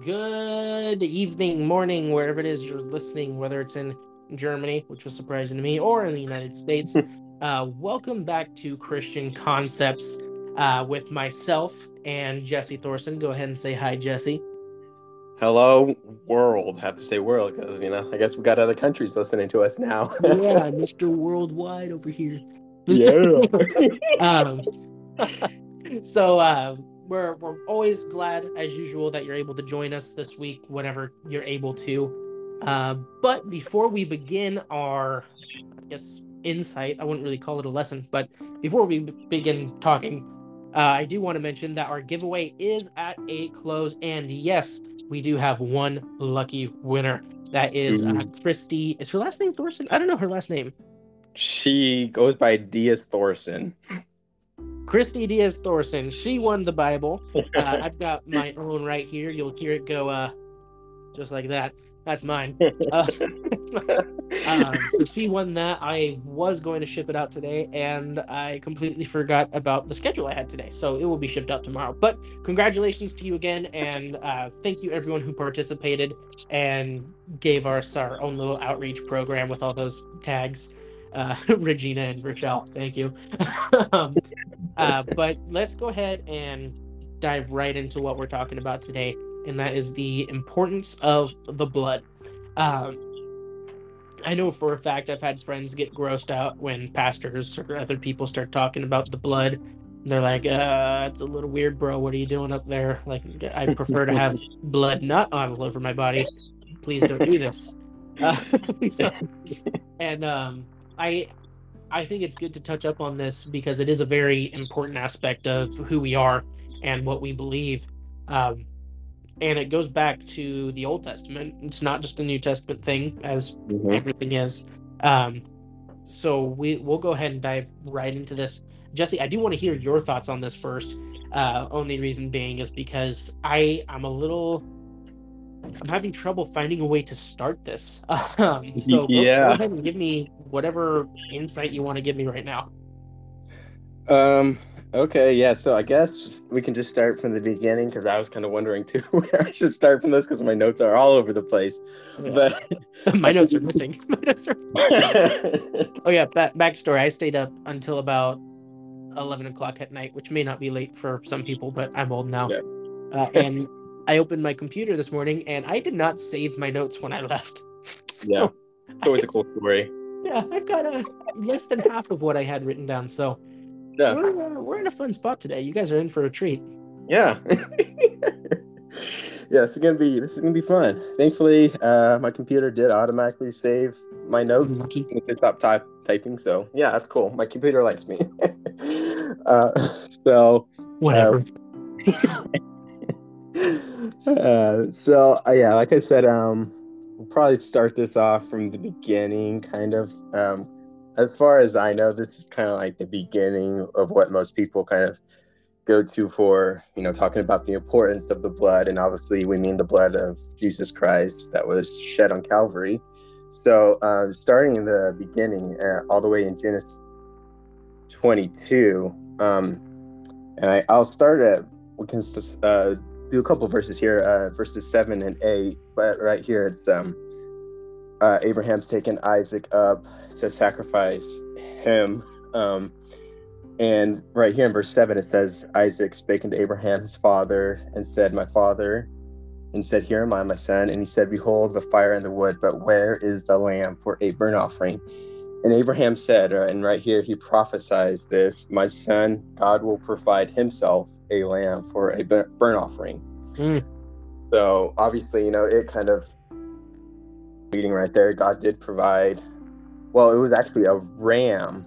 good evening, morning, wherever it is you're listening, whether it's in Germany, which was surprising to me, or in the United States. uh, welcome back to Christian Concepts uh, with myself and Jesse Thorson. Go ahead and say hi, Jesse. Hello, world. Have to say world because you know I guess we got other countries listening to us now. yeah, Mr. Worldwide over here. Yeah. um, so uh, we're we're always glad, as usual, that you're able to join us this week whenever you're able to. Uh, but before we begin our, I guess, insight, I wouldn't really call it a lesson, but before we b- begin talking, uh, I do want to mention that our giveaway is at a close, and yes, we do have one lucky winner. That is uh, Christy. Is her last name Thorson? I don't know her last name. she goes by Diaz Thorson. Christy Diaz Thorson. She won the Bible. Uh, I've got my own right here. You'll hear it go uh, just like that. That's mine. Uh, um, so she won that. I was going to ship it out today, and I completely forgot about the schedule I had today. So it will be shipped out tomorrow. But congratulations to you again, and uh, thank you everyone who participated and gave us our own little outreach program with all those tags. Uh, Regina and Rochelle, thank you. um, uh, but let's go ahead and dive right into what we're talking about today, and that is the importance of the blood. Um, I know for a fact I've had friends get grossed out when pastors or other people start talking about the blood. They're like, uh, it's a little weird, bro. What are you doing up there? Like, I prefer to have blood not all over my body. Please don't do this. Uh, don't. and um, I, I think it's good to touch up on this because it is a very important aspect of who we are and what we believe. Um, and it goes back to the Old Testament. It's not just a New Testament thing, as Mhm. everything is. Um, so we we'll go ahead and dive right into this. Jesse, I do want to hear your thoughts on this first. Uh, only reason being is because I I'm a little I'm having trouble finding a way to start this. Um, so go, go Yeah. ahead and give me whatever insight you want to give me right now. Um. Okay. Yeah. So I guess we can just start from the beginning because I was kind of wondering too where I should start from this because my notes are all over the place. But My notes are missing. My notes are- oh yeah, back backstory. I stayed up until about eleven o'clock at night, which may not be late for some people, but I'm old now. Yeah. Uh, and I opened my computer this morning, and I did not save my notes when I left. So, Yeah. it's always a cool story. yeah, I've got uh, less than half of what I had written down. So Yeah. we're, uh, we're in a fun spot today. You guys are in for a treat. Yeah. yeah, this is gonna be this is gonna be fun. Thankfully, uh, my computer did automatically save my notes Lucky. when I stop type, typing. So yeah, that's cool. My computer likes me. uh, so Whatever. uh, so uh, yeah, like I said, um, we'll probably start this off from the beginning, kind of. Um, as far as I know, this is kind of like the beginning of what most people kind of go to for, you know, talking about the importance of the blood, and obviously we mean the blood of Jesus Christ that was shed on Calvary. So, um, starting in the beginning, uh, all the way in Genesis 22, um, and I, I'll start at we can uh, do a couple verses here, uh, verses seven and eight. But right here, it's um, uh, Abraham's taken Isaac up to sacrifice him. Um, and right here in verse seven, it says, Isaac spake unto Abraham his father and said, My father, and said, Here am I, my son. And he said, Behold, the fire and the wood, but where is the lamb for a burnt offering? And Abraham said, uh, and right here he prophesies this, My son, God will provide himself a lamb for a burnt offering. Mm. So obviously, you know, it kind of reading right there, God did provide, well, it was actually a ram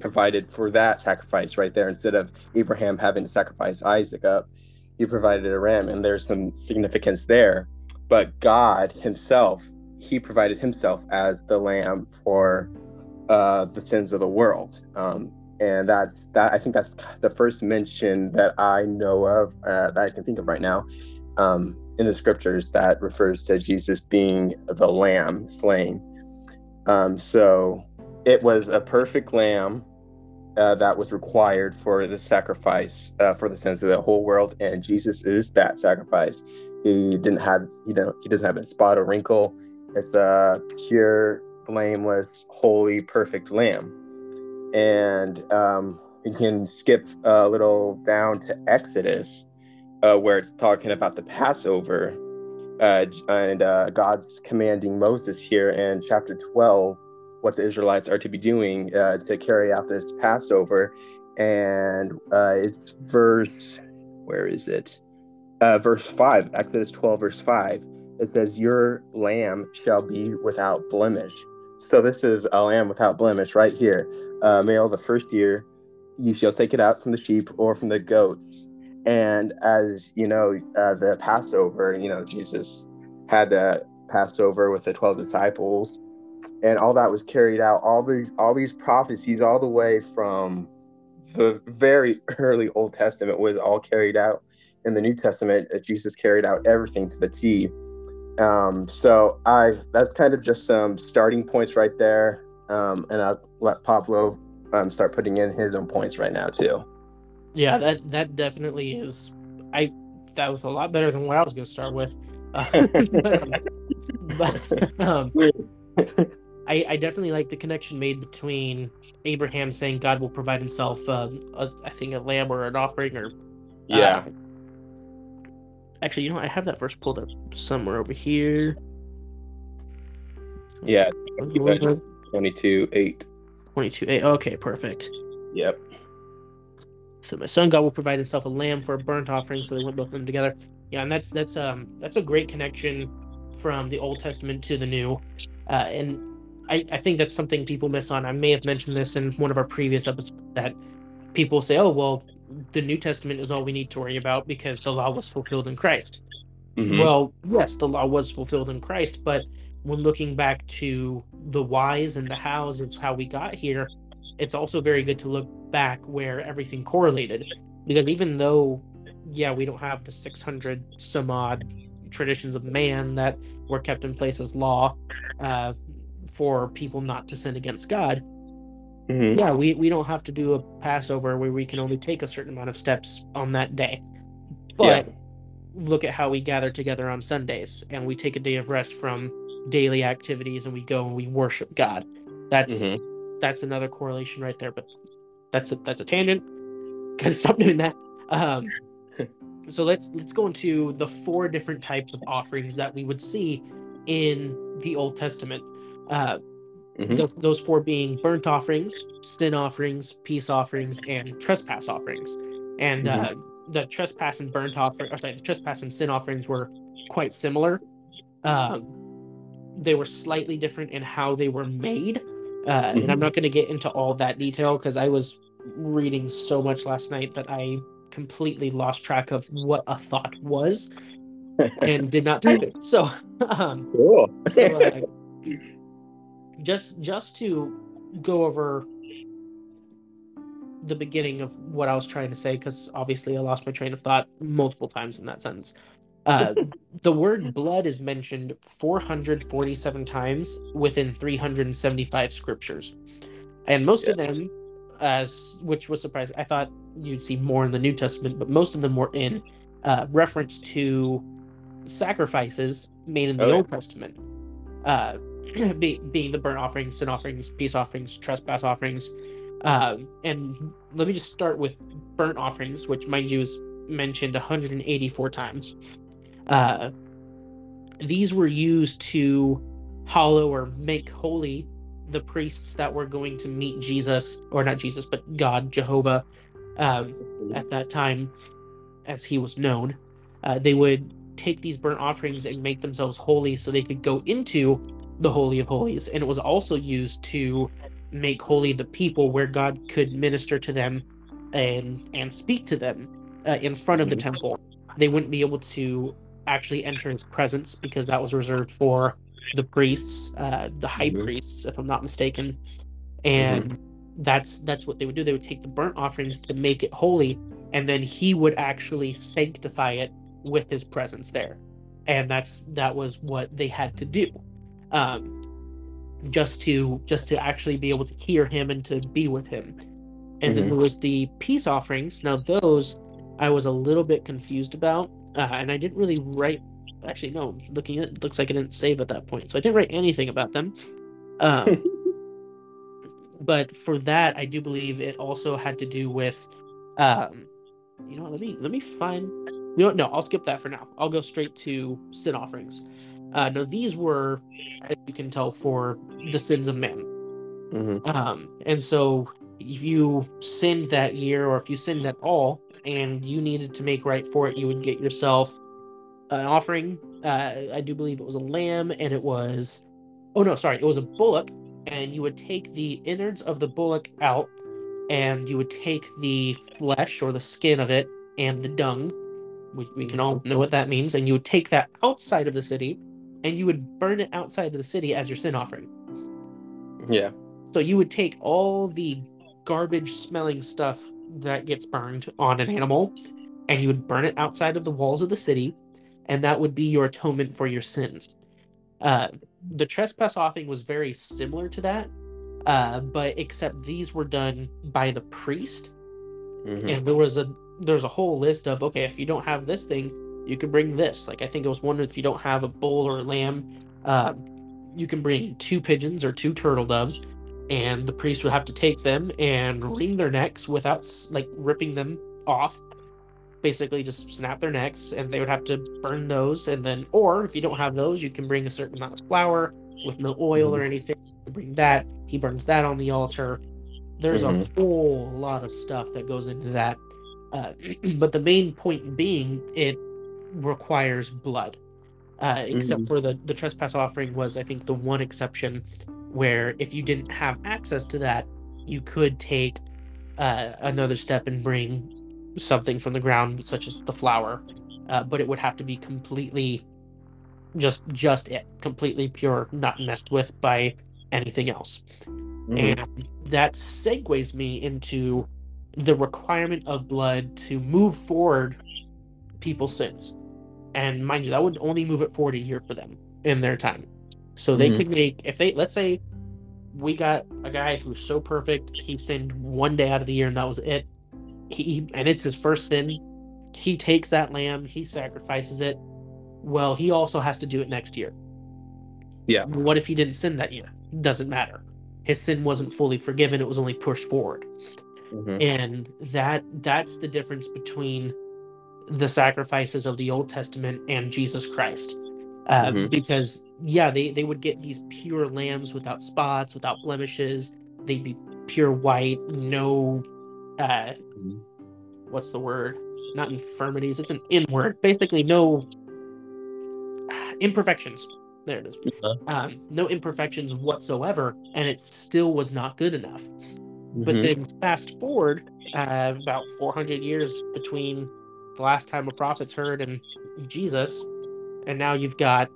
provided for that sacrifice right there instead of Abraham having to sacrifice Isaac up. He provided a ram, and there's some significance there. But God Himself, He provided Himself as the lamb for uh, the sins of the world. Um, and that's that. I think that's the first mention that I know of uh, that I can think of right now um, in the scriptures that refers to Jesus being the lamb slain. Um, so it was a perfect lamb uh, that was required for the sacrifice uh, for the sins of the whole world, and Jesus is that sacrifice. He didn't have, you know, he doesn't have a spot or wrinkle. It's a pure, blameless, holy, perfect lamb. And um, you can skip a little down to Exodus, uh, where it's talking about the Passover, uh, and uh, God's commanding Moses here in chapter 12 what the Israelites are to be doing uh, to carry out this Passover. And uh, it's verse, where is it? Uh, verse 5, Exodus 12, verse 5. It says, Your lamb shall be without blemish. So this is a lamb without blemish right here. Uh, male the first year, you shall take it out from the sheep or from the goats. And as you know, uh, the Passover, you know, Jesus had the Passover with the 12 disciples and all that was carried out all these all these prophecies all the way from the very early old testament was all carried out in the new testament jesus carried out everything to the t um, so i that's kind of just some starting points right there. Um, and i'll let pablo um, start putting in his own points right now too. Yeah that that definitely is i that was a lot better than what i was going to start with. Uh, but, um, I, I definitely like the connection made between Abraham saying God will provide himself, um, a, I think, a lamb or an offering, or yeah. Uh, actually, you know, I have that verse pulled up somewhere over here. Yeah, twenty-two eight. Twenty-two eight. Okay, perfect. Yep. So my son God will provide himself a lamb for a burnt offering, so they went both of them together. Yeah, and that's that's um that's a great connection from the Old Testament to the New, uh, and I, I think that's something people miss on. I may have mentioned this in one of our previous episodes that people say, oh, well, the New Testament is all we need to worry about because the law was fulfilled in Christ. Mm-hmm. Well, yes, the law was fulfilled in Christ, but when looking back to the whys and the hows of how we got here, it's also very good to look back where everything correlated. Because even though, yeah, we don't have the 600 some odd traditions of man that were kept in place as law, uh, for people not to sin against God. Mm-hmm. Yeah, we, we don't have to do a Passover where we can only take a certain amount of steps on that day. But yeah. look at how we gather together on Sundays and we take a day of rest from daily activities and we go and we worship God. That's mm-hmm. that's another correlation right there. But that's a that's a tangent. Gotta stop doing that. Um, so let's let's go into the four different types of offerings that we would see in the Old Testament. Uh, mm-hmm. th- those four being burnt offerings, sin offerings, peace offerings, and trespass offerings. And uh, mm-hmm. uh, the trespass and burnt offering, or sorry, the trespass and sin offerings were quite similar. Um, they were slightly different in how they were made. Uh, mm-hmm. And I'm mm-hmm. not going to get into all that detail because I was reading so much last night that I completely lost track of what a thought was and did not type it. So, um, cool. so, uh, just just to go over the beginning of what I was trying to say, because obviously I lost my train of thought multiple times in that sentence. Uh, the word blood is mentioned 447 times within 375 scriptures, and most yeah. of them, as which was surprising. I thought you'd see more in the New Testament, but most of them were in uh, reference to sacrifices made in the oh, Old yeah. Testament. Uh, be, being the burnt offerings, sin offerings, peace offerings, trespass offerings. Um, and let me just start with burnt offerings, which, mind you, is mentioned 184 times. Uh, these were used to hollow or make holy the priests that were going to meet Jesus, or not Jesus, but God, Jehovah, um, at that time, as he was known. Uh, they would take these burnt offerings and make themselves holy so they could go into the Holy of Holies, and it was also used to make holy the people where God could minister to them and and speak to them uh, in front of the mm-hmm. temple. They wouldn't be able to actually enter his presence because that was reserved for the priests, uh, the high mm-hmm. priests, if I'm not mistaken. And mm-hmm. that's that's what they would do. They would take the burnt offerings to make it holy, and then he would actually sanctify it with his presence there. And that's that was what they had to do um, just to just to actually be able to hear him and to be with him. And mm-hmm. then there was the peace offerings. Now those I was a little bit confused about uh, and I didn't really write. Actually, no. Looking at it, looks like I didn't save at that point, so I didn't write anything about them. Um, but for that, I do believe it also had to do with, um, you know, what, let me let me find. You know, no, I'll skip that for now. I'll go straight to sin offerings. Uh, no, these were, as you can tell, for the sins of man. Mhm. Um, and so if you sinned that year or if you sinned at all and you needed to make right for it, you would get yourself an offering. Uh, I do believe it was a lamb and it was, oh no, sorry, it was a bullock. And you would take the innards of the bullock out and you would take the flesh or the skin of it and the dung, which we can all know what that means. And you would take that outside of the city and you would burn it outside of the city as your sin offering. Yeah. So you would take all the garbage smelling stuff that gets burned on an animal and you would burn it outside of the walls of the city, and that would be your atonement for your sins. Uh, the trespass offering was very similar to that, uh, but except these were done by the priest, Mhm. and there was a there's a whole list of okay, if you don't have this thing, you can bring this. Like I think it was one if you don't have a bull or a lamb, uh, you can bring two pigeons or two turtle doves, and the priest would have to take them and wring their necks without like ripping them off. Basically, just snap their necks, and they would have to burn those. And then, or if you don't have those, you can bring a certain amount of flour with no oil or anything. Bring that. He burns that on the altar. There's a whole lot of stuff that goes into that. Uh, but the main point being, it requires blood. Uh, except Mhm. for the the trespass offering was, I think, the one exception where if you didn't have access to that, you could take uh, another step and bring something from the ground, such as the flour, uh, but it would have to be completely just just it, completely pure, not messed with by anything else. Mhm. And that segues me into the requirement of blood to move forward people's sins. And mind you, that would only move it forward a year for them in their time. So they Mhm. could make, if they, let's say we got a guy who's so perfect, he sinned one day out of the year and that was it. He, and it's his first sin. He takes that lamb, he sacrifices it. Well, he also has to do it next year. Yeah. What if he didn't sin that year? Doesn't matter. His sin wasn't fully forgiven, it was only pushed forward Mhm. and that that's the difference between the sacrifices of the old testament and jesus christ uh, Mhm. because yeah they, they would get these pure lambs without spots without blemishes they'd be pure white no uh, Mhm. what's the word not infirmities it's an in word basically no imperfections there it is Uh-huh. um, no imperfections whatsoever and it still was not good enough but Mhm. then fast forward uh, about 400 years between the last time a prophet's heard and Jesus, and now you've got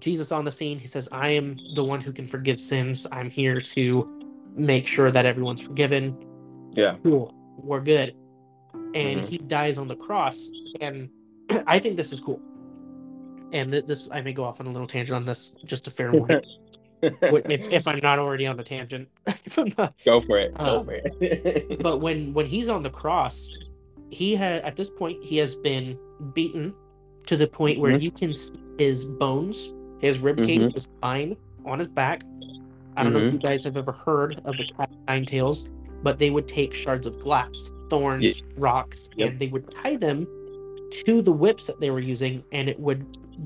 Jesus on the scene. He says, I am the one who can forgive sins. I'm here to make sure that everyone's forgiven. yeah. Cool. We're good. And Mhm. he dies on the cross. And I think this is cool. And th- this, I may go off on a little tangent on this, just a fair warning. if, if I'm not already on a tangent. if I'm not, Go for it. Go Uh, for it. but when when he's on the cross he had at this point he has been beaten to the point where Mhm. you can see his bones his rib cage Mhm. his spine on his back i don't know if Mhm. you guys have ever heard of the cat nine tails but they would take shards of glass thorns rocks Yep. and they would tie them to the whips that they were using and it would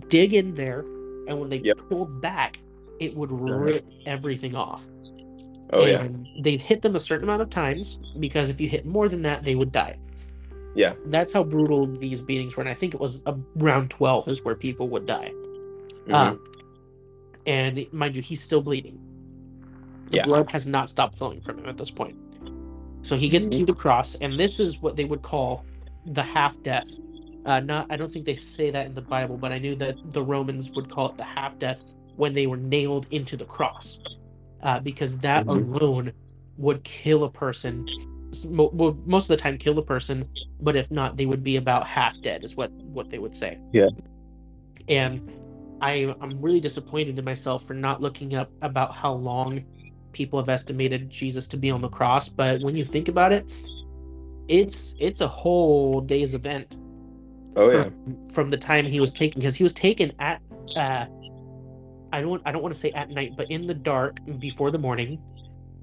dig in there and when they Yep. pulled back it would rip everything off oh yeah. they'd hit them a certain amount of times because if you hit more than that, they would die. Yeah. That's how brutal these beatings were. And I think it was around 12 is where people would die. Mhm. Um, and mind you, he's still bleeding. The Yeah. blood has not stopped flowing from him at this point. So he gets Mhm. to the cross, and this is what they would call the half death. Uh, not, I don't think they say that in the Bible, but I knew that the Romans would call it the half death when they were nailed into the cross, uh, because that Mhm. alone would kill a person. Mo- Most of the time, kill the person, but if not, they would be about half dead, is what what they would say. Yeah. And I I'm really disappointed in myself for not looking up about how long people have estimated Jesus to be on the cross, but when you think about it, it's it's a whole day's event. Oh yeah. from, from the time he was taken because he was taken at uh I don't I don't want to say at night, but in the dark before the morning.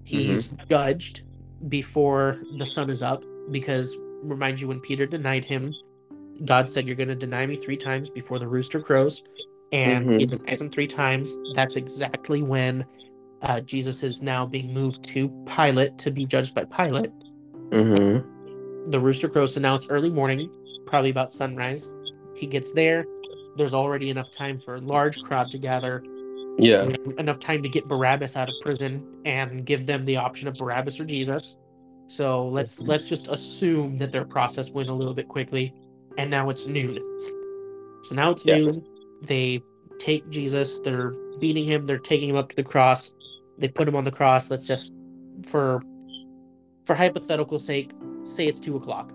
He's judged before the sun is up because remind you when Peter denied him, God said you're going to deny me 3 times before the rooster crows. And he denies him 3 times. That's exactly when uh, Jesus is now being moved to Pilate to be judged by Pilate. Mm-hmm. the rooster crows so now it's early morning probably about sunrise. He gets there. There's already enough time for a large crowd to gather Yeah. enough time to get barabbas out of prison and give them the option of barabbas or jesus. So let's Mhm. let's just assume that their process went a little bit quickly and now it's noon. So now it's Yeah. noon. They take jesus. They're beating him. They're taking him up to the cross. They put him on the cross. Let's just for for hypothetical sake say it's two o'clock.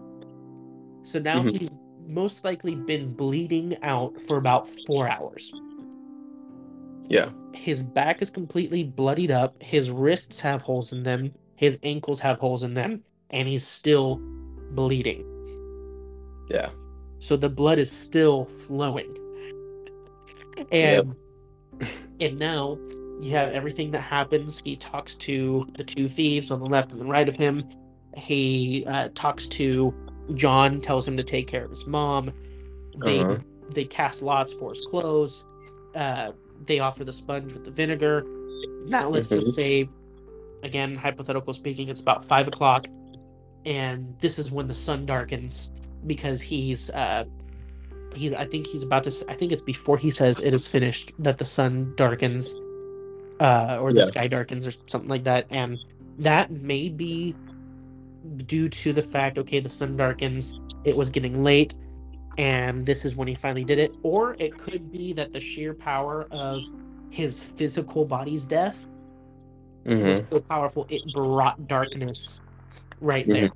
So now Mhm. he's most likely been bleeding out for about four hours Yeah. his back is completely bloodied up. His wrists have holes in them. His ankles have holes in them. And he's still bleeding. Yeah. so the blood is still flowing. And and now you have everything that happens. He talks to the two thieves on the left and the right of him. He uh, talks to john tells him to take care of his mom. They Uh-huh. they cast lots for his clothes. Uh, they offer the sponge with the vinegar now let's just say again hypothetical speaking it's about five o'clock and this is when the sun darkens because he's uh he's i think he's about to I think it's before he says it is finished that the sun darkens uh or the Yeah. sky darkens or something like that and that may be due to the fact okay the sun darkens it was getting late and this is when he finally did it or it could be that the sheer power of his physical body's death was Mm-hmm. so powerful it brought darkness right Mhm. there.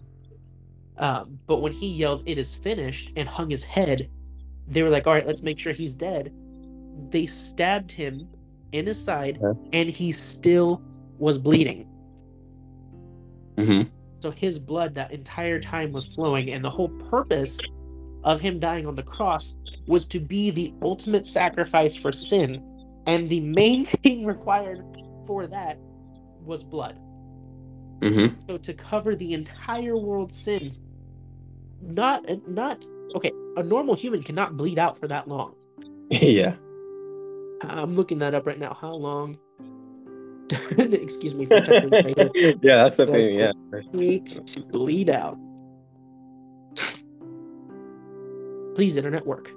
Um, but when he yelled, "It is finished," and hung his head, they were like, "All right, let's make sure he's dead." They stabbed him in his side, Yeah. and he still was bleeding. Mm-hmm. So his blood that entire time was flowing, and the whole purpose of him dying on the cross was to be the ultimate sacrifice for sin. And the main thing required for that was blood. Mm-hmm. So to cover the entire world's sins, not not okay. A normal human cannot bleed out for that long. yeah. I'm looking that up right now. How long? Excuse me for yeah, that's the thing. Yeah. To bleed out. Please, internet work.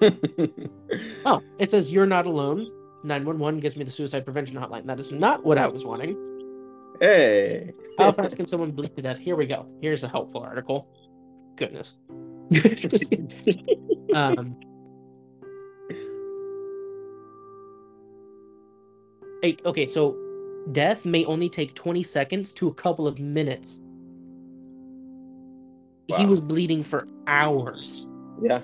Oh, it says you're not alone. 911 gives me the suicide prevention hotline. That is not what I was wanting. hey. How fast can someone bleed to death? Here we go. Here's a helpful article. Goodness. Um, eight- okay, so death may only take 20 seconds to a couple of minutes. He was bleeding for hours. Yeah.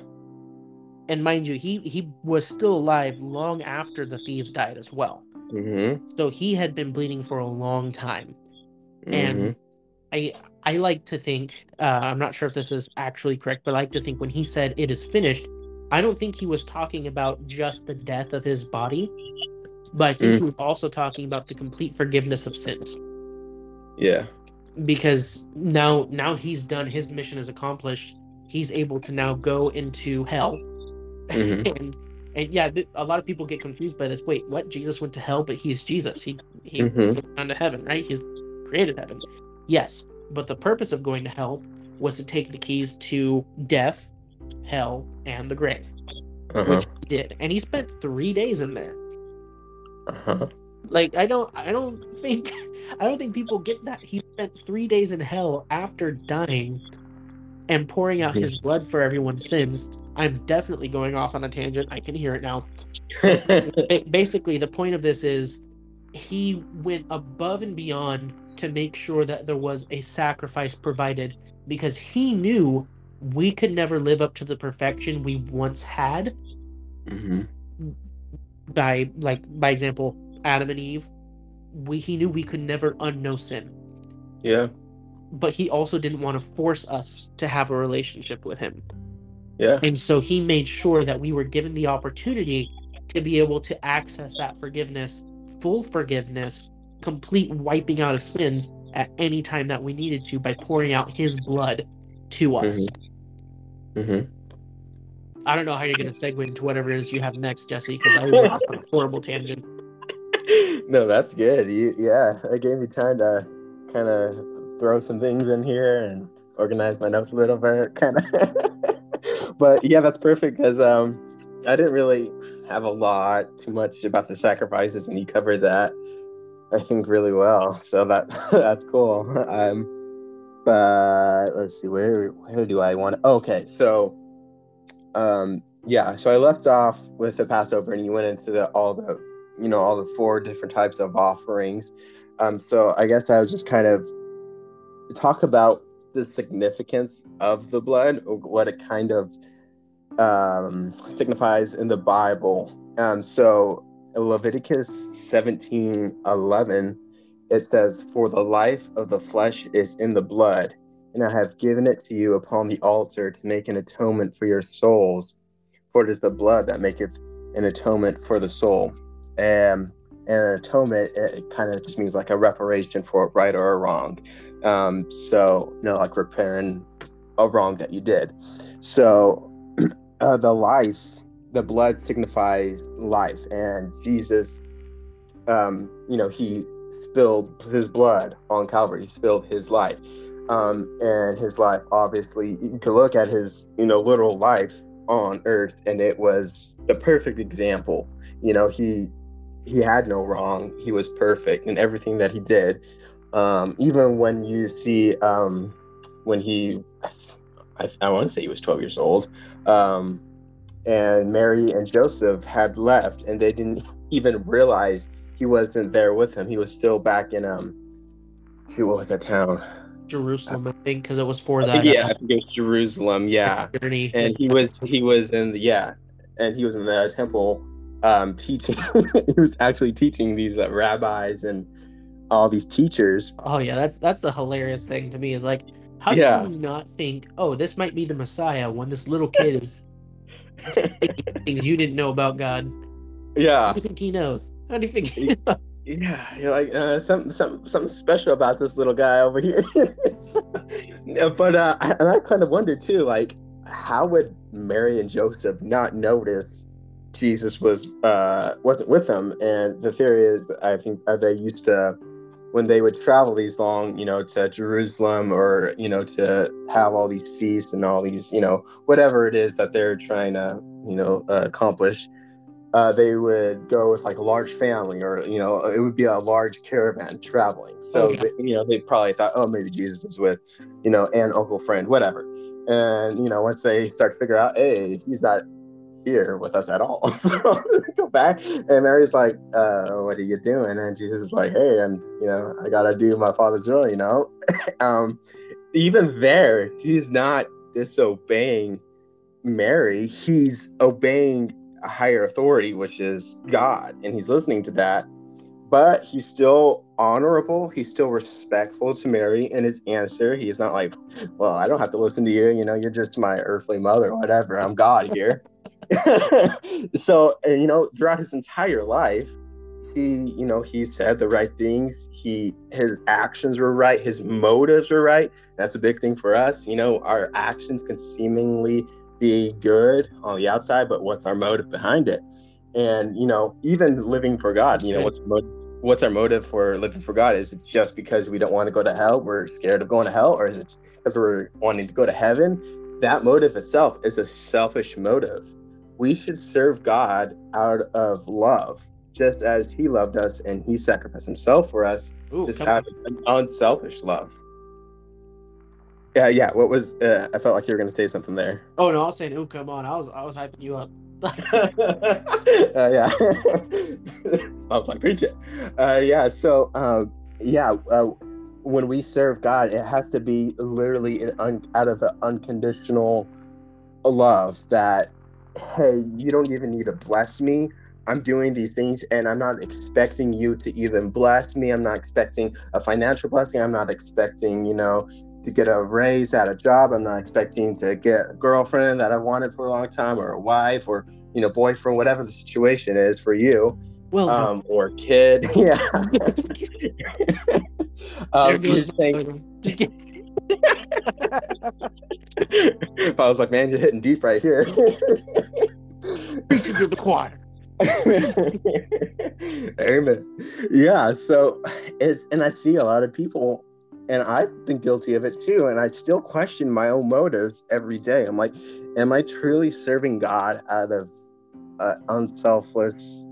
And mind you, he, he was still alive long after the thieves died as well. Mm-hmm. So he had been bleeding for a long time. Mm-hmm. and I I like to think uh, I'm not sure if this is actually correct, but I like to think when he said it is finished, I don't think he was talking about just the death of his body, but I think Mm. he was also talking about the complete forgiveness of sins yeah. because now now he's done his mission is accomplished. He's able to now go into hell, Mhm. and and yeah, a lot of people get confused by this. Wait, what? Jesus went to hell, but he's Jesus. He he Mhm. went down to heaven, right? He's created heaven. Yes, but the purpose of going to hell was to take the keys to death, hell, and the grave, Uh-huh. which he did, and he spent three days in there. Uh-huh. Like I don't, I don't think, I don't think people get that. He spent three days in hell after dying, and pouring out his blood for everyone's sins. I'm definitely going off on a tangent. I can hear it now. Basically the point of this is he went above and beyond to make sure that there was a sacrifice provided because he knew we could never live up to the perfection we once had mm-hmm. by like by example adam and eve we he knew we could never unknow sin Yeah. But he also didn't want to force us to have a relationship with him Yeah. And so he made sure that we were given the opportunity to be able to access that forgiveness, full forgiveness, complete wiping out of sins at any time that we needed to by pouring out his blood to us. hmm I don't know how you're going to segue into whatever it is you have next, Jesse, because I went off on a horrible tangent. no, that's good. You, yeah, it gave me time to kind of throw some things in here and organize my notes a little bit, kind of. but yeah, that's perfect because um, I didn't really have a lot too much about the sacrifices, and you covered that, I think, really well. So that that's cool. Um, but let's see, where where do I want? to... Okay, so um, yeah, so I left off with the Passover, and you went into the all the you know all the four different types of offerings. Um, so I guess I was just kind of talk about the significance of the blood, or what it kind of um, signifies in the Bible. Um, so Leviticus 17 11, it says, For the life of the flesh is in the blood, and I have given it to you upon the altar to make an atonement for your souls. For it is the blood that maketh an atonement for the soul. Um, and an atonement, it, it kind of just means like a reparation for a right or a wrong. Um, so, you know, like repairing a wrong that you did. So, uh, the life, the blood signifies life, and Jesus, um, you know, he spilled his blood on Calvary. He spilled his life, um, and his life. Obviously, you can look at his, you know, literal life on Earth, and it was the perfect example. You know, he he had no wrong. He was perfect in everything that he did. Um, even when you see um, when he, I, I want to say he was 12 years old, um, and Mary and Joseph had left, and they didn't even realize he wasn't there with him. He was still back in um, shoot, what was that town? Jerusalem, I think, because it was for that. yeah, uh, I think it was Jerusalem. Yeah, journey. and he was he was in the yeah, and he was in the temple um, teaching. he was actually teaching these uh, rabbis and all these teachers. Oh yeah, that's that's the hilarious thing to me is like, how Yeah. do you not think, oh, this might be the Messiah when this little kid is things you didn't know about God? How Yeah, do you think he knows? How do you think? He knows? yeah. You're like uh, something something something special about this little guy over here. But uh, I- and I kind of wonder too, like, how would Mary and Joseph not notice Jesus was uh wasn't with them? And the theory is, I think uh, they used to when they would travel these long, you know, to Jerusalem or, you know, to have all these feasts and all these, you know, whatever it is that they're trying to, you know, uh, accomplish, uh, they would go with like a large family or, you know, it would be a large caravan traveling. So, Okay. they- you know, they probably thought, oh, maybe Jesus is with, you know, an uncle, friend, whatever. And, you know, once they start to figure out, hey, he's not here with us at all. So go back and Mary's like, uh, what are you doing? And Jesus is like, hey, and you know, I gotta do my father's will, you know. um, even there, he's not disobeying Mary, he's obeying a higher authority, which is God, and he's listening to that. But he's still honorable, he's still respectful to Mary in his answer. He's not like, Well, I don't have to listen to you, you know, you're just my earthly mother, whatever. I'm God here. so you know throughout his entire life he you know he said the right things. He his actions were right. His motives were right. That's a big thing for us. You know our actions can seemingly be good on the outside but what's our motive behind it? And you know even living for god you know what's mo- what's our motive for living for god? Is it just because we don't want to go to hell we're scared of going to hell? Or is it because we're wanting to go to heaven? That motive itself is a selfish motive we should serve God out of love, just as He loved us and He sacrificed Himself for us, Ooh, just out of an unselfish love. Yeah, yeah. What was? Uh, I felt like you were going to say something there. Oh no, I was saying, ooh, come on. I was I was hyping you up. uh, yeah. I was like, preach it. Uh, yeah. So, um, yeah. Uh, when we serve God, it has to be literally an un- out of an unconditional love that hey, you don't even need to bless me. I'm doing these things and I'm not expecting you to even bless me. I'm not expecting a financial blessing. I'm not expecting, you know, to get a raise at a job. I'm not expecting to get a girlfriend that I wanted for a long time, or a wife, or you know, boyfriend, whatever the situation is for you. Well, no. Um, or kid, yeah. um, just saying, Just. If I was like, man, you're hitting deep right here. Preaching to the choir. Amen. Yeah. So it's and I see a lot of people, and I've been guilty of it too, and I still question my own motives every day. I'm like, am I truly serving God out of uh, unselfless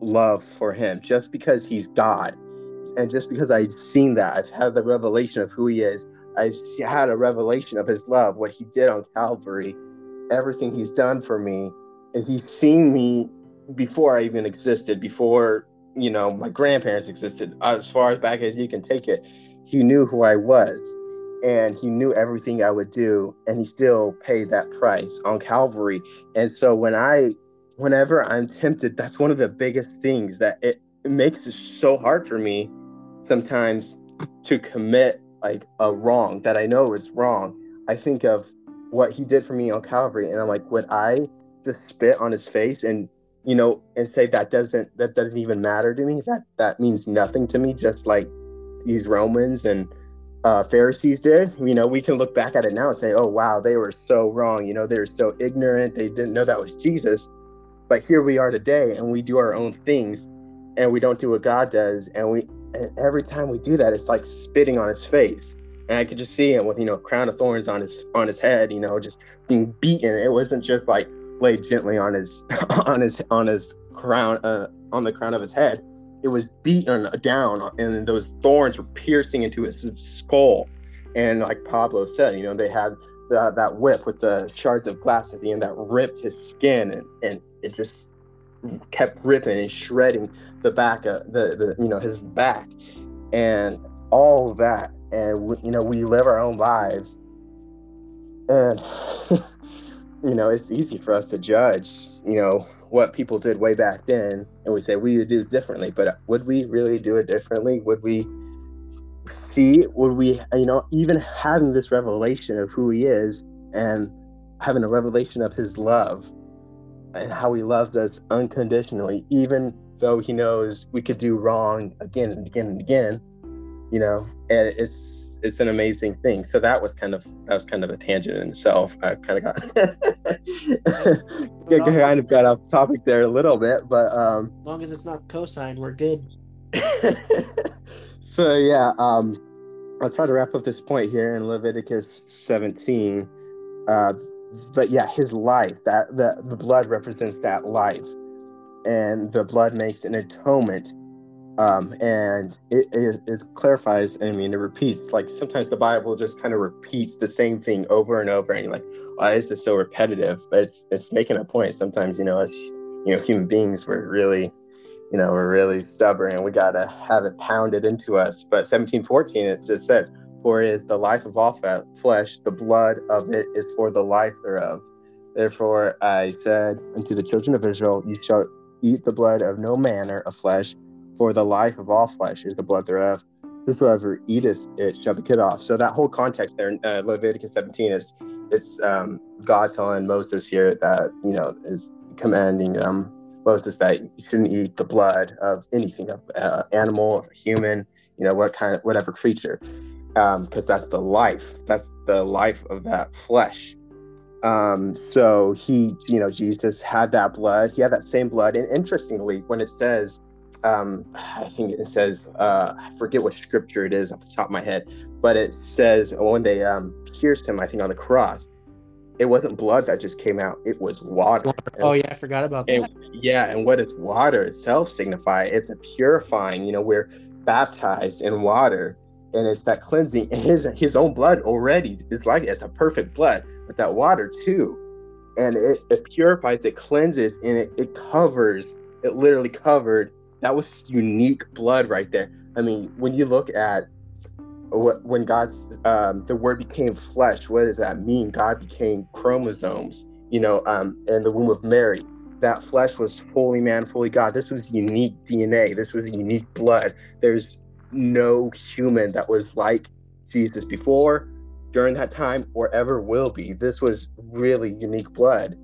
love for Him, just because He's God, and just because I've seen that, I've had the revelation of who He is. I had a revelation of His love, what He did on Calvary, everything He's done for me, and He's seen me before I even existed, before you know my grandparents existed, as far back as you can take it. He knew who I was, and he knew everything I would do, and he still paid that price on Calvary. And so when I, whenever I'm tempted, that's one of the biggest things that it, it makes it so hard for me sometimes to commit like a wrong that I know is wrong. I think of what he did for me on Calvary, and I'm like, would I just spit on his face and you know and say that doesn't that doesn't even matter to me? That that means nothing to me just like these romans and uh, pharisees did. You know we can look back at it now and say oh wow they were so wrong. You know they were so ignorant. They didn't know that was jesus. But here we are today and we do our own things and we don't do what god does and we and every time we do that it's like spitting on his face. And i could just see him with you know crown of thorns on his on his head you know just being beaten. It wasn't just like laid gently on his on his on his crown uh, on the crown of his head. It was beaten down and those thorns were piercing into his skull. And like pablo said you know they had the, that whip with the shards of glass at the end that ripped his skin and, and it just kept ripping and shredding the back of the, the you know his back and all that and you know we live our own lives and you know, it's easy for us to judge, you know, what people did way back then, and we say we would do differently. But uh, would we really do it differently? Would we see? Would we, you know, even having this revelation of who He is and having a revelation of His love and how He loves us unconditionally, even though He knows we could do wrong again and again and again, you know, and it's it's an amazing thing. So that was kind of that was kind of a tangent in itself. I kind of got kind of got off topic there a little bit, but um, As long as it's not cosine, we're good. so yeah, um, I'll try to wrap up this point here in Leviticus 17. Uh, but yeah, his life that the the blood represents that life, and the blood makes an atonement um, and it, it, it clarifies i mean it repeats like sometimes the bible just kind of repeats the same thing over and over and you're like why is this so repetitive? But it's it's making a point sometimes you know as you know human beings we're really you know we're really stubborn and we gotta have it pounded into us. But 1714 it just says for it is the life of all flesh the blood of it is for the life thereof therefore i said unto the children of israel you shall eat the blood of no manner of flesh for the life of all flesh is the blood thereof. Whosoever eateth it shall be cut off. So that whole context there in uh, Leviticus 17 is it's um, God telling Moses here that you know is commanding um, Moses that you shouldn't eat the blood of anything of uh, animal, of human, you know what kind of whatever creature, because um, that's the life. That's the life of that flesh. Um, so he, you know, Jesus had that blood. He had that same blood. And interestingly, when it says um, I think it says, uh, I forget what scripture it is off the top of my head, but it says when they um, pierced him, I think on the cross, it wasn't blood that just came out, it was water. Oh yeah, I forgot about that. And, yeah, and what does water itself signify? It's a purifying, you know, we're baptized in water and it's that cleansing. And his his own blood already is like it's a perfect blood, but that water too. And it, it purifies, it cleanses, and it, it covers, it literally covered that was unique blood right there. I mean, when you look at what when God's um, the word became flesh, what does that mean? God became chromosomes, you know, um, in the womb of Mary. That flesh was fully man, fully God. This was unique DNA. This was unique blood. There's no human that was like Jesus before during that time or ever will be. This was really unique blood.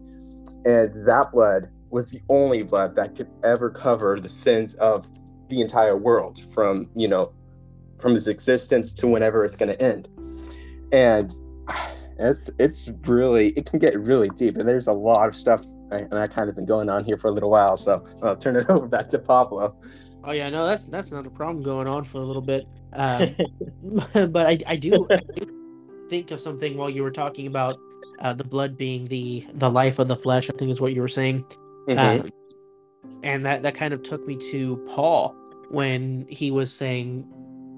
And that blood was the only blood that could ever cover the sins of the entire world from, you know, from its existence to whenever it's going to end. And it's it's really it can get really deep and there's a lot of stuff and I kind of been going on here for a little while, so I'll turn it over back to Pablo. Oh yeah, no, that's that's not a problem going on for a little bit. Um, but I, I do, I do think of something while you were talking about uh, the blood being the the life of the flesh. I think is what you were saying, Mhm. um, and that that kind of took me to Paul when he was saying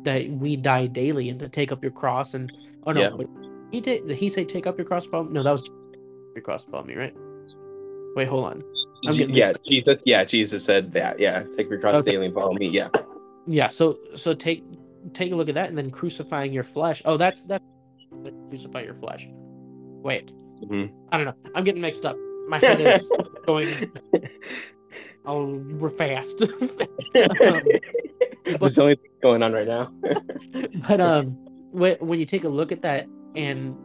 that we die daily and to take up your cross and oh no, Yeah. he did did he say take up your cross? Me? No, that was your cross follow me, right? Wait, hold on. Yeah. Jesus. Yeah, Jesus said that. Yeah, take your cross Okay. daily and follow me. Yeah. Yeah, so so take take a look at that and then crucifying your flesh. Oh, that's that crucify your flesh. Wait, Mhm. I don't know. I'm getting mixed up. My head is going oh we're fast. Um, That's the only thing going on right now. but um when when you take a look at that and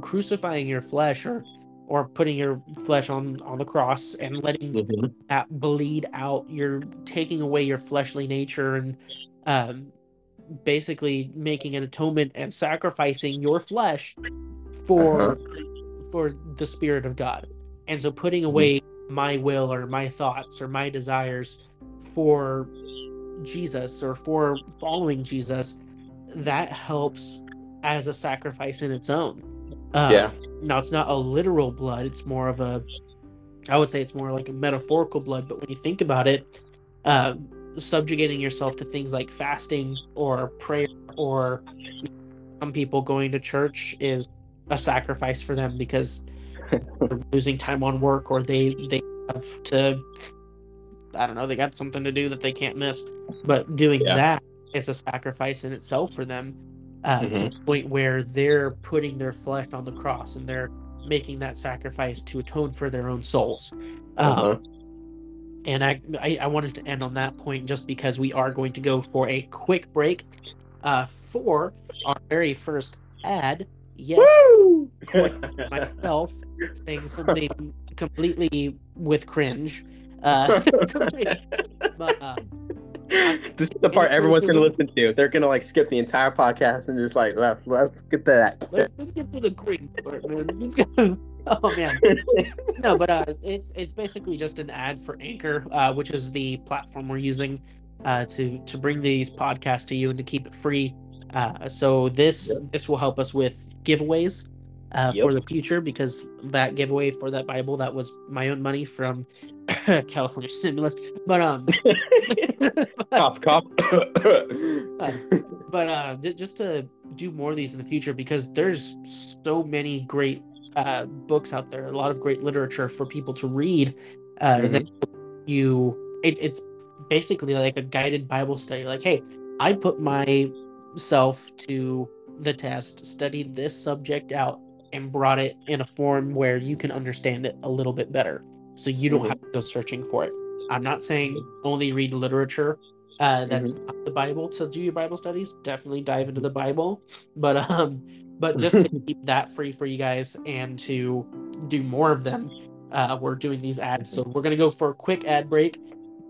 crucifying your flesh or or putting your flesh on on the cross and letting Mhm. that bleed out. You're taking away your fleshly nature and um, basically making an atonement and sacrificing your flesh for for the spirit of God. And so putting away my will or my thoughts or my desires for Jesus or for following Jesus, that helps as a sacrifice in its own. Um, Yeah. Now it's not a literal blood; it's more of a, I would say it's more like a metaphorical blood. But when you think about it, uh, subjugating yourself to things like fasting or prayer or some people going to church is a sacrifice for them because they're losing time on work or they they have to I don't know they got something to do that they can't miss. But doing Yeah. that is a sacrifice in itself for them uh, to Mhm. the point where they're putting their flesh on the cross and they're making that sacrifice to atone for their own souls. Um, Uh-huh. and I, I I wanted to end on that point just because we are going to go for a quick break uh, for our very first ad. Yes, myself saying something completely with cringe. Uh, but, um, this is the part everyone's gonna criticism- listen to. They're gonna like skip the entire podcast and just like let's let's get to that. let's, let's get to the cringe part, man. Oh man, no, but uh, it's it's basically just an ad for Anchor, uh, which is the platform we're using uh, to to bring these podcasts to you and to keep it free. Uh, so this Yep. this will help us with giveaways uh, Yep. for the future because that giveaway for that Bible that was my own money from California stimulus. But um, cop cop. but uh just to do more of these in the future because there's so many great uh books out there a lot of great literature for people to read uh that you it, it's basically like a guided bible study like hey i put myself to the test studied this subject out and brought it in a form where you can understand it a little bit better so you don't Mhm. have to go searching for it i'm not saying only read literature uh, that's not the Bible to do your Bible studies. Definitely dive into the Bible, but um, but just to keep that free for you guys and to do more of them, uh, we're doing these ads. So we're gonna go for a quick ad break,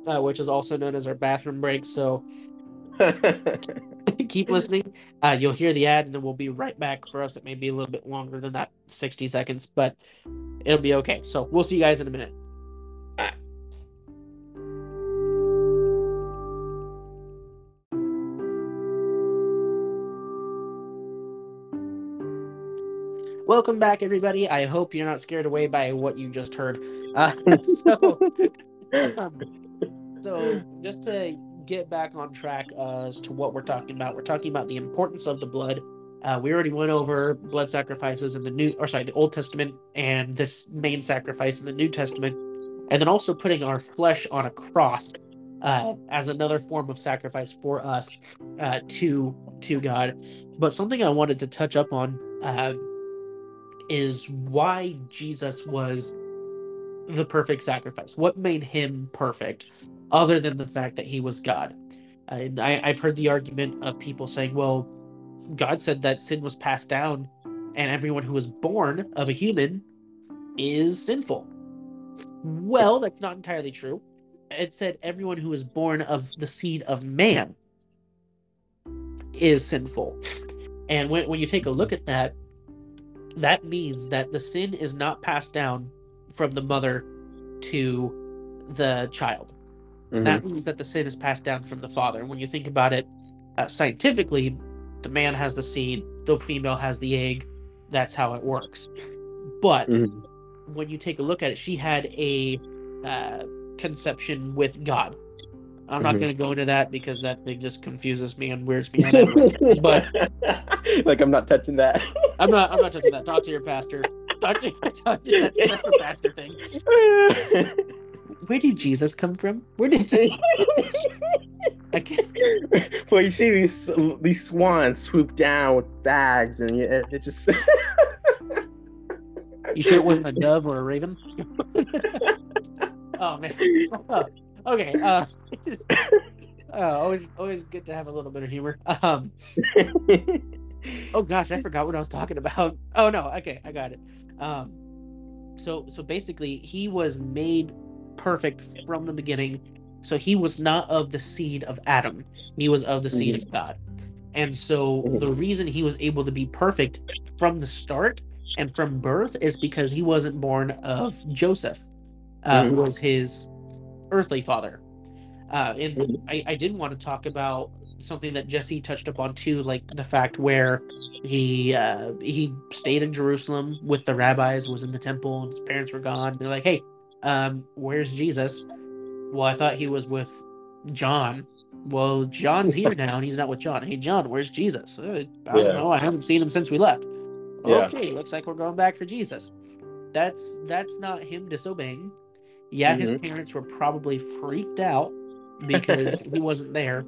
uh, which is also known as our bathroom break. So keep listening. Uh, you'll hear the ad, and then we'll be right back. For us, it may be a little bit longer than that, sixty seconds, but it'll be okay. So we'll see you guys in a minute. Welcome back, everybody. I hope you're not scared away by what you just heard. Uh, so, um, so, just to get back on track as to what we're talking about, we're talking about the importance of the blood. Uh, we already went over blood sacrifices in the new, or sorry, the Old Testament, and this main sacrifice in the New Testament, and then also putting our flesh on a cross uh, as another form of sacrifice for us uh, to to God. But something I wanted to touch up on. Uh, is why Jesus was the perfect sacrifice. What made him perfect, other than the fact that he was God? And I, I've heard the argument of people saying, well, God said that sin was passed down and everyone who is born of a human is sinful. Well, that's not entirely true. It said everyone who is born of the seed of man is sinful. And when, when you take a look at that, that means that the sin is not passed down from the mother to the child. Mhm. That means that the sin is passed down from the father. When you think about it uh, scientifically, the man has the seed, the female has the egg. That's how it works. But Mhm. when you take a look at it, she had a uh, conception with God. I'm not Mhm. going to go into that because that thing just confuses me and weirds me out. but like I'm not touching that. I'm not. I'm not touching that. Talk to your pastor. Talk to, talk to that's, that's a pastor thing. Where did Jesus come from? Where did Je- I guess well, you see these these swans swoop down with bags, and it, it just you sure it wasn't a dove or a raven? oh man. Oh, okay. Uh, uh, always always good to have a little bit of humor. Um. Oh gosh, I forgot what I was talking about. Oh no, okay, I got it. Um, so so basically, he was made perfect from the beginning. So he was not of the seed of Adam; he was of the seed of God. And so Mhm. the reason he was able to be perfect from the start and from birth is because he wasn't born of Joseph, uh, who was his earthly father. Uh, and Mhm. I, I did want to talk about something that Jesse touched upon too, like the fact where he uh, he stayed in Jerusalem with the rabbis, was in the temple, and his parents were gone. They're like, "Hey, um, where's Jesus?" Well, I thought he was with John. Well, John's here now, and he's not with John. Hey, John, where's Jesus? "Uh, I don't know. I haven't seen him since we left. Yeah. Okay, looks like we're going back for Jesus. That's that's not him disobeying. Yeah, his Mhm. parents were probably freaked out because he wasn't there.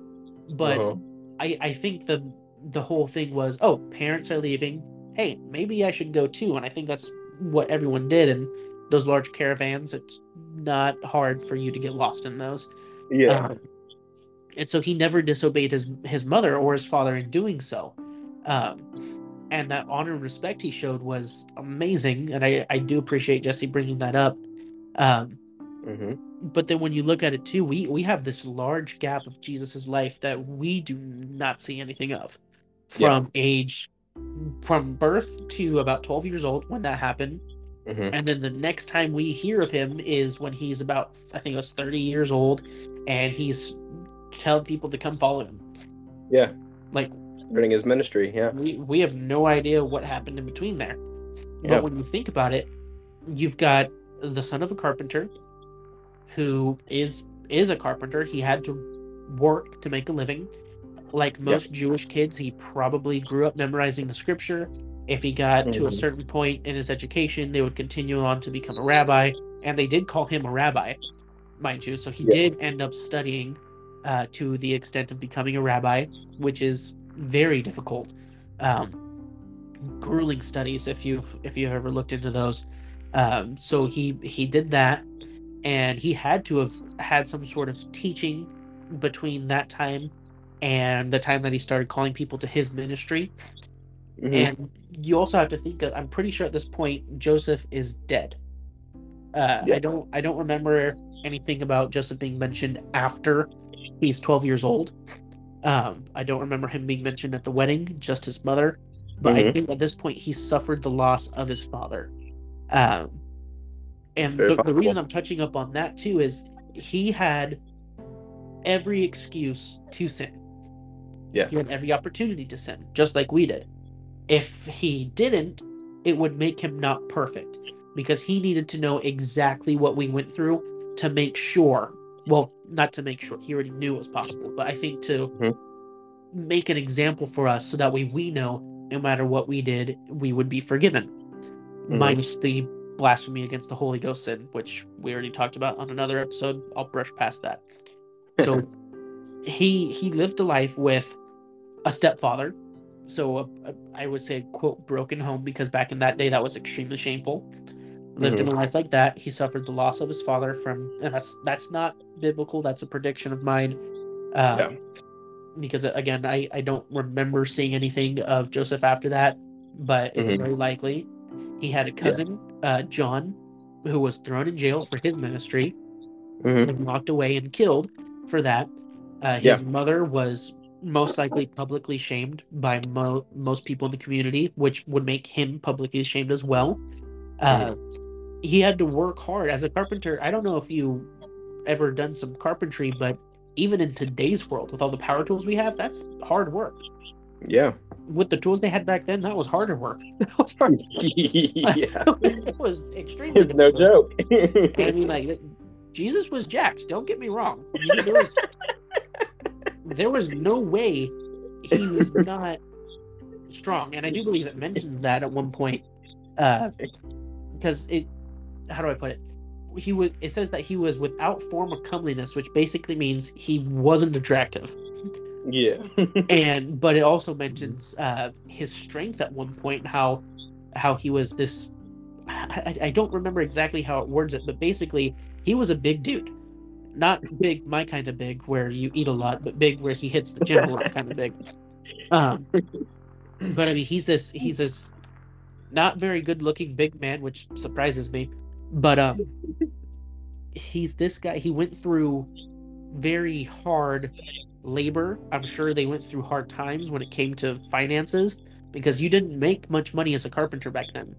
But Uh-huh. I, I think the the whole thing was, oh, parents are leaving. Hey, maybe I should go too. And I think that's what everyone did. And those large caravans, it's not hard for you to get lost in those. yeah, Um, and so he never disobeyed his his mother or his father in doing so. Um, and that honor and respect he showed was amazing. And I, I do appreciate Jesse bringing that up. Um, hmm but then when you look at it too, we we have this large gap of Jesus's life that we do not see anything of Yeah. from age from birth to about 12 years old when that happened hmm and then the next time we hear of him is when he's about i think it was 30 years old and he's telling people to come follow him. Yeah. like Starting his ministry, yeah. we we have no idea what happened in between there. Yeah. but when you think about it you've got the son of a carpenter who is is a carpenter. He had to work to make a living. Like most jewish kids he probably grew up memorizing the scripture if he got to a Mhm. certain point in his education they would continue on to become a rabbi and they did call him a rabbi mind you so he Yeah. did end up studying uh, to the extent of becoming a rabbi which is very difficult um, grueling studies if you've if you've ever looked into those um, so he he did that and he had to have had some sort of teaching between that time and the time that he started calling people to his ministry Mhm. and you also have to think that i'm pretty sure at this point joseph is dead. Uh, Yeah. i don't i don't remember anything about joseph being mentioned after he's 12 years old. Um, i don't remember him being mentioned at the wedding just his mother. But i Mhm. think at this point he suffered the loss of his father. Um, and the, the reason i'm touching up on that too is he had every excuse to sin. Yeah. he had every opportunity to sin just like we did if he didn't it would make him not perfect because he needed to know exactly what we went through to make sure well not to make sure he already knew it was possible but i think to Mhm. make an example for us so that way we know no matter what we did we would be forgiven Mhm. minus the blasphemy against the holy ghost sin which we already talked about on another episode i'll brush past that so he he lived a life with a stepfather so a, a, i would say quote broken home because back in that day that was extremely shameful lived in a life like that he suffered the loss of his father from and that's that's not biblical that's a prediction of mine um, Yeah. because again I, I don't remember seeing anything of joseph after that but it's Mhm. very likely. He had a cousin, uh, John, who was thrown in jail for his ministry Mhm. and locked away and killed for that. Uh, his mother was most likely publicly shamed by mo- most people in the community, which would make him publicly shamed as well. Uh, He had to work hard as a carpenter. I don't know if you ever done some carpentry, but even in today's world, with all the power tools we have, that's hard work. Yeah. With the tools they had back then, that was harder work. That was hard. yeah. it was extremely It's no joke. I mean, like, Jesus was jacked. Don't get me wrong. There was, there was no way he was not strong, and I do believe it mentions that at one point, Uh, because it. How do I put it? He was. It says that he was without form or comeliness, which basically means he wasn't attractive. yeah. and but it also mentions uh his strength at one point how how he was this I, I I don't remember exactly how it words it but basically he was a big dude not big my kind of big where you eat a lot but big where he hits the gym a lot kind of big um but i mean he's this he's this not very good looking big man which surprises me but um he's this guy he went through very hard labor. I'm sure they went through hard times when it came to finances because you didn't make much money as a carpenter back then.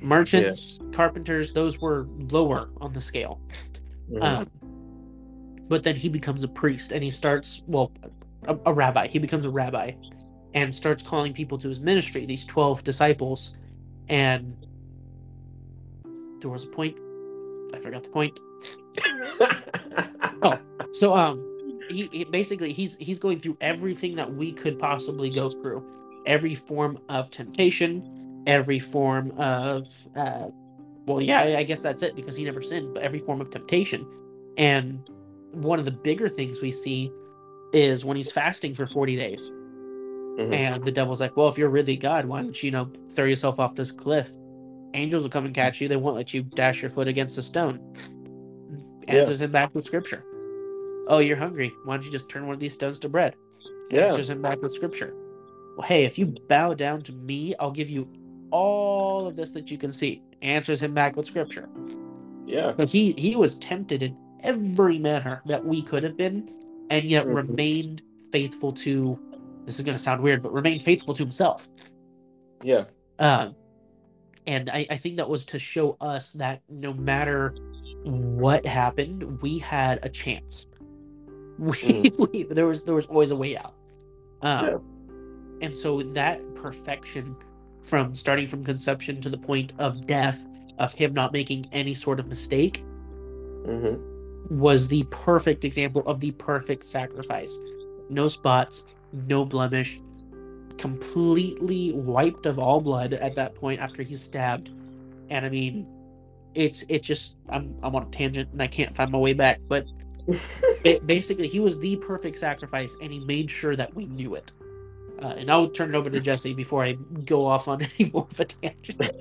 Merchants, carpenters, those were lower on the scale. Mhm. Um, but then he becomes a priest and he starts, well, a, a rabbi. He becomes a rabbi and starts calling people to his ministry, these 12 disciples. And there was a point. I forgot the point. oh. So um he, he basically he's he's going through everything that we could possibly go through. Every form of temptation, every form of uh well yeah, I- I guess that's it because he never sinned, but every form of temptation. And one of the bigger things we see is when he's fasting for 40 days. Mhm. And the devil's like, Well, if you're really God, why don't you, you know, throw yourself off this cliff? Angels will come and catch you, they won't let you dash your foot against a stone. Yeah. Answers him back with scripture. Oh, you're hungry. Why don't you just turn one of these stones to bread? yeah. Answers him back with scripture. Well, hey, if you bow down to me, I'll give you all of this that you can see. Answers him back with scripture. Yeah. But he he was tempted in every manner that we could have been, and yet Mhm. remained faithful to. This is going to sound weird, but remained faithful to himself. Yeah. Um, and I, I think that was to show us that no matter what happened, we had a chance. We, we there was there was always a way out. Um, Yeah. And so that perfection, from starting from conception to the point of death, of him not making any sort of mistake, hmm was the perfect example of the perfect sacrifice. No spots, no blemish, completely wiped of all blood at that point after he's stabbed. And I mean, it's it's just I'm I'm on a tangent and I can't find my way back, but it, basically he was the perfect sacrifice and he made sure that we knew it. Uh, and I'll turn it over to Jesse before I go off on any more of a tangent.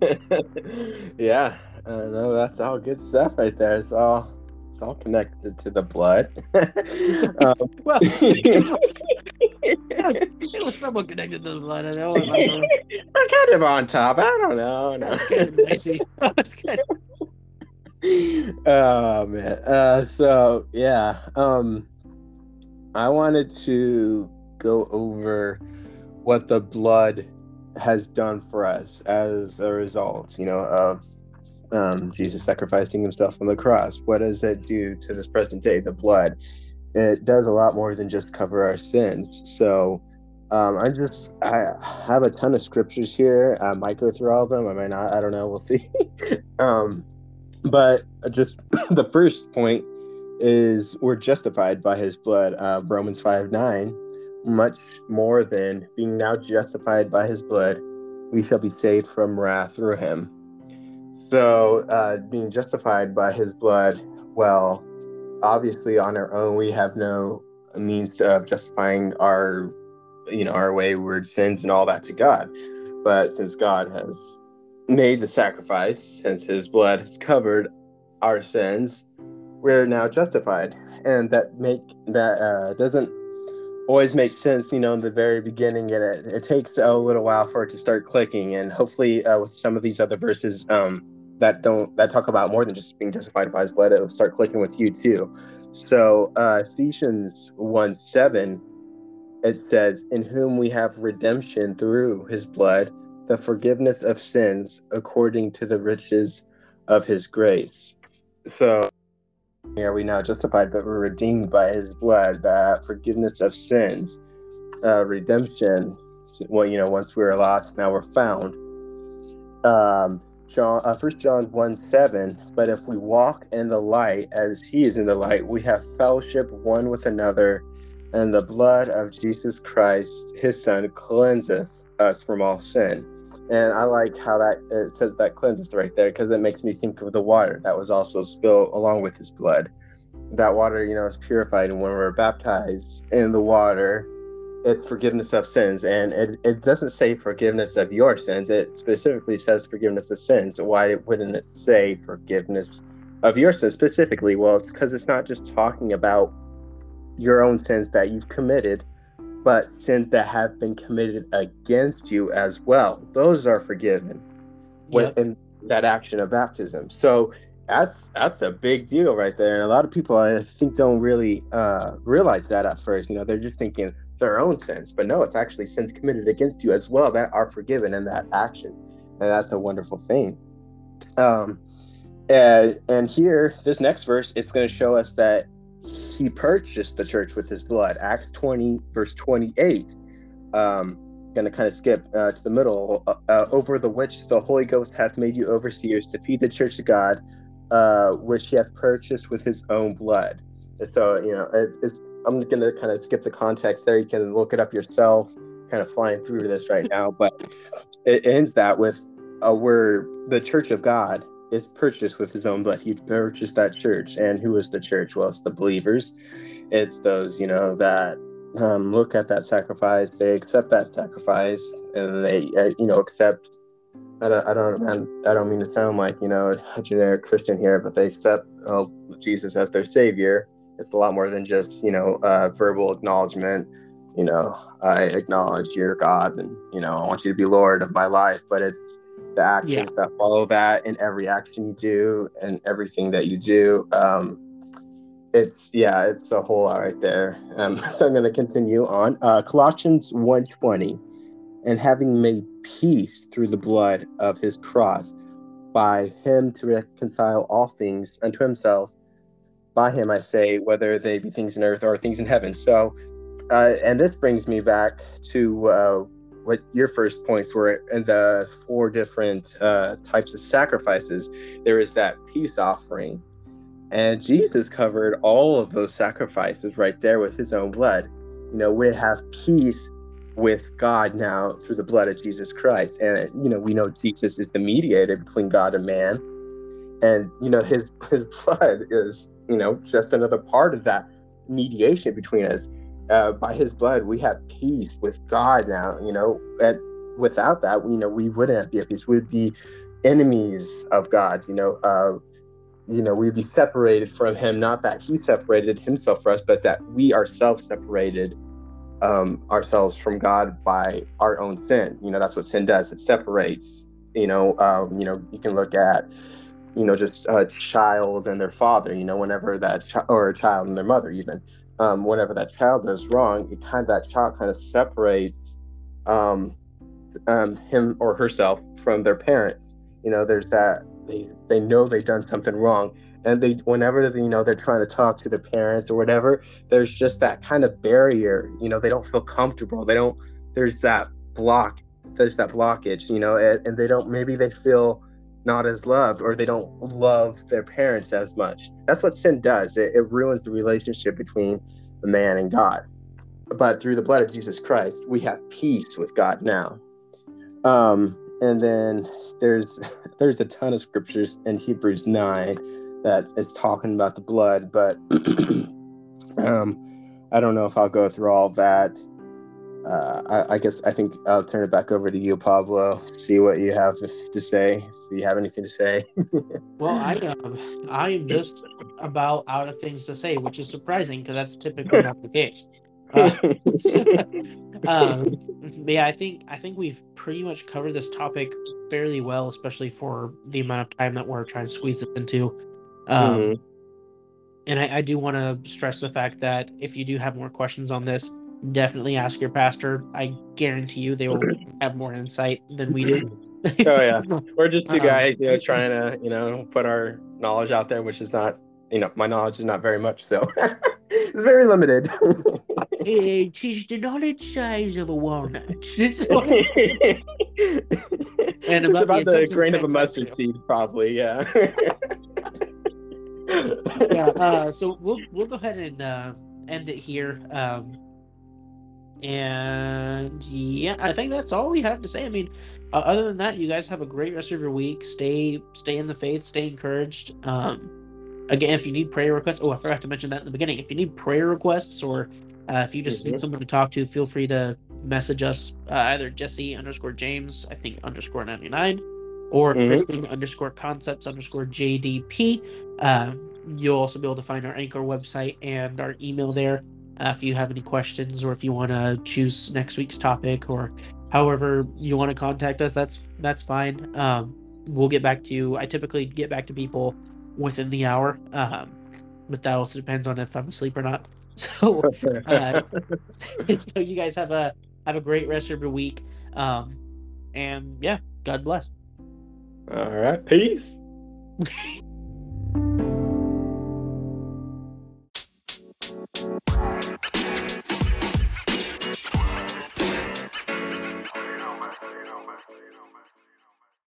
yeah. Uh, no, that's all good stuff right there. It's all it's all connected to the blood. um, well, it was somewhat connected to the blood. I know. We're kind of on top. I don't know. No. kind of messy. Kind of oh man. Uh, so yeah. Um, I wanted to go over what the blood has done for us as a result. You know of um, Jesus sacrificing himself on the cross. What does it do to this present day? The blood. It does a lot more than just cover our sins. So. Um, I'm just I have a ton of scriptures here. I might go through all of them. I might not. I don't know. We'll see. um, but just the first point is we're justified by his blood. Uh, Romans 5 9, much more than being now justified by his blood, we shall be saved from wrath through him. So, uh, being justified by his blood, well, obviously on our own, we have no means of justifying our, you know, our wayward sins and all that to God. But since God has made the sacrifice, since his blood has covered our sins, we're now justified. And that make that uh, doesn't always makes sense, you know, in the very beginning, and it, it takes a little while for it to start clicking. And hopefully, uh, with some of these other verses um, that don't that talk about more than just being justified by His blood, it'll start clicking with you too. So uh, Ephesians one seven, it says, "In whom we have redemption through His blood, the forgiveness of sins, according to the riches of His grace." So are we now justified, but we're redeemed by his blood, that forgiveness of sins, uh, redemption. Well, you know, once we were lost, now we're found. Um, John, uh, First John one seven. But if we walk in the light, as He is in the light, we have fellowship one with another, and the blood of Jesus Christ, His Son, cleanseth us from all sin. And I like how that it says that cleanses right there because it makes me think of the water that was also spilled along with his blood. That water, you know, is purified, and when we're baptized in the water, it's forgiveness of sins. And it, it doesn't say forgiveness of your sins, it specifically says forgiveness of sins. Why wouldn't it say forgiveness of your sins specifically? Well, it's because it's not just talking about your own sins that you've committed but sins that have been committed against you as well. Those are forgiven yep. in that action of baptism. So that's that's a big deal right there. And a lot of people I think don't really uh, realize that at first. You know, they're just thinking their own sins, but no, it's actually sins committed against you as well that are forgiven in that action, and that's a wonderful thing. Um, and and here, this next verse, it's going to show us that he purchased the church with his blood. Acts 20, verse 28. Um, gonna kind of skip uh, to the middle. Uh, uh, over the which the Holy Ghost hath made you overseers to feed the church of God, uh, which he hath purchased with his own blood. So you know, it. I'm gonna kind of skip the context there. You can look it up yourself. Kind of flying through this right now, but it ends that with uh, we're the church of God it's purchased with his own blood. He purchased that church. And who is the church? Well, it's the believers. It's those, you know, that um, look at that sacrifice, they accept that sacrifice, and they, uh, you know, accept. I don't, I don't, I don't mean to sound like you know a generic Christian here, but they accept uh, Jesus as their savior. It's a lot more than just you know uh, verbal acknowledgement. You know, I acknowledge you're God, and you know I want you to be Lord of my life. But it's the actions yeah. that follow that in every action you do and everything that you do. Um, it's yeah, it's a whole lot right there. Um, so I'm going to continue on. Uh, Colossians 1:20, and having made peace through the blood of his cross, by him to reconcile all things unto himself. By him, I say, whether they be things in earth or things in heaven. So, uh, and this brings me back to uh, what your first points were and the four different uh, types of sacrifices. There is that peace offering. And jesus covered all of those sacrifices right there with his own blood. You know we have peace with god now through the blood of jesus christ. And you know we know jesus is the mediator between god and man. And you know his his blood is you know just another part of that mediation between us uh, by his blood we have peace with god now you know and without that you know we wouldn't be at peace we'd be enemies of god you know uh, you know we'd be separated from him. Not that he separated himself for us but that we ourselves separated um, ourselves from god by our own sin. You know that's what sin does. It separates you know um, you know you can look at you know just a child and their father you know whenever that ch- or a child and their mother even um, whenever that child does wrong, it kind of that child kind of separates um, um, him or herself from their parents. You know, there's that they they know they've done something wrong, and they whenever they, you know they're trying to talk to the parents or whatever, there's just that kind of barrier. You know, they don't feel comfortable. They don't. There's that block. There's that blockage. You know, and, and they don't. Maybe they feel not as loved or they don't love their parents as much. That's what sin does. It, it ruins the relationship between the man and God. But through the blood of Jesus Christ, we have peace with God now. Um, and then there's there's a ton of scriptures in Hebrews 9 that is talking about the blood, but um, I don't know if I'll go through all that uh, I, I, guess I think I'll turn it back over to you, Pablo. See what you have to say. If you have anything to say. well, I um, I am just about out of things to say, which is surprising because that's typically not the case. Uh, um, yeah, I think I think we've pretty much covered this topic fairly well, especially for the amount of time that we're trying to squeeze it into. Um, Mhm. And I, I do want to stress the fact that if you do have more questions on this, definitely ask your pastor. I guarantee you they will have more insight than we do. oh yeah, we're just two Um, guys, you know, trying to, you know, put our knowledge out there, which is not, you know, my knowledge is not very much, so it's very limited. it is the knowledge size of a walnut. and And it's about about, the the grain of a mustard seed, probably. Yeah. yeah. Uh, so we'll we'll go ahead and uh, end it here. Um, and yeah, I think that's all we have to say. I mean, uh, other than that, you guys have a great rest of your week. Stay stay in the faith. Stay encouraged. Um, again, if you need prayer requests, oh, I forgot to mention that in the beginning. If you need prayer requests or uh, if you just need Mhm. someone to talk to, feel free to message us uh, either Jesse underscore James, I think underscore ninety nine, or Mhm. Kristen underscore concepts underscore JDP. Um, you'll also be able to find our Anchor website and our email there uh, if you have any questions or if you want to choose next week's topic or however you want to contact us. That's that's fine. Um, we'll get back to you. I typically get back to people within the hour, um, but that also depends on if I'm asleep or not. So, uh, so you guys have a have a great rest of your week. Um, and yeah, God bless. All right. Peace.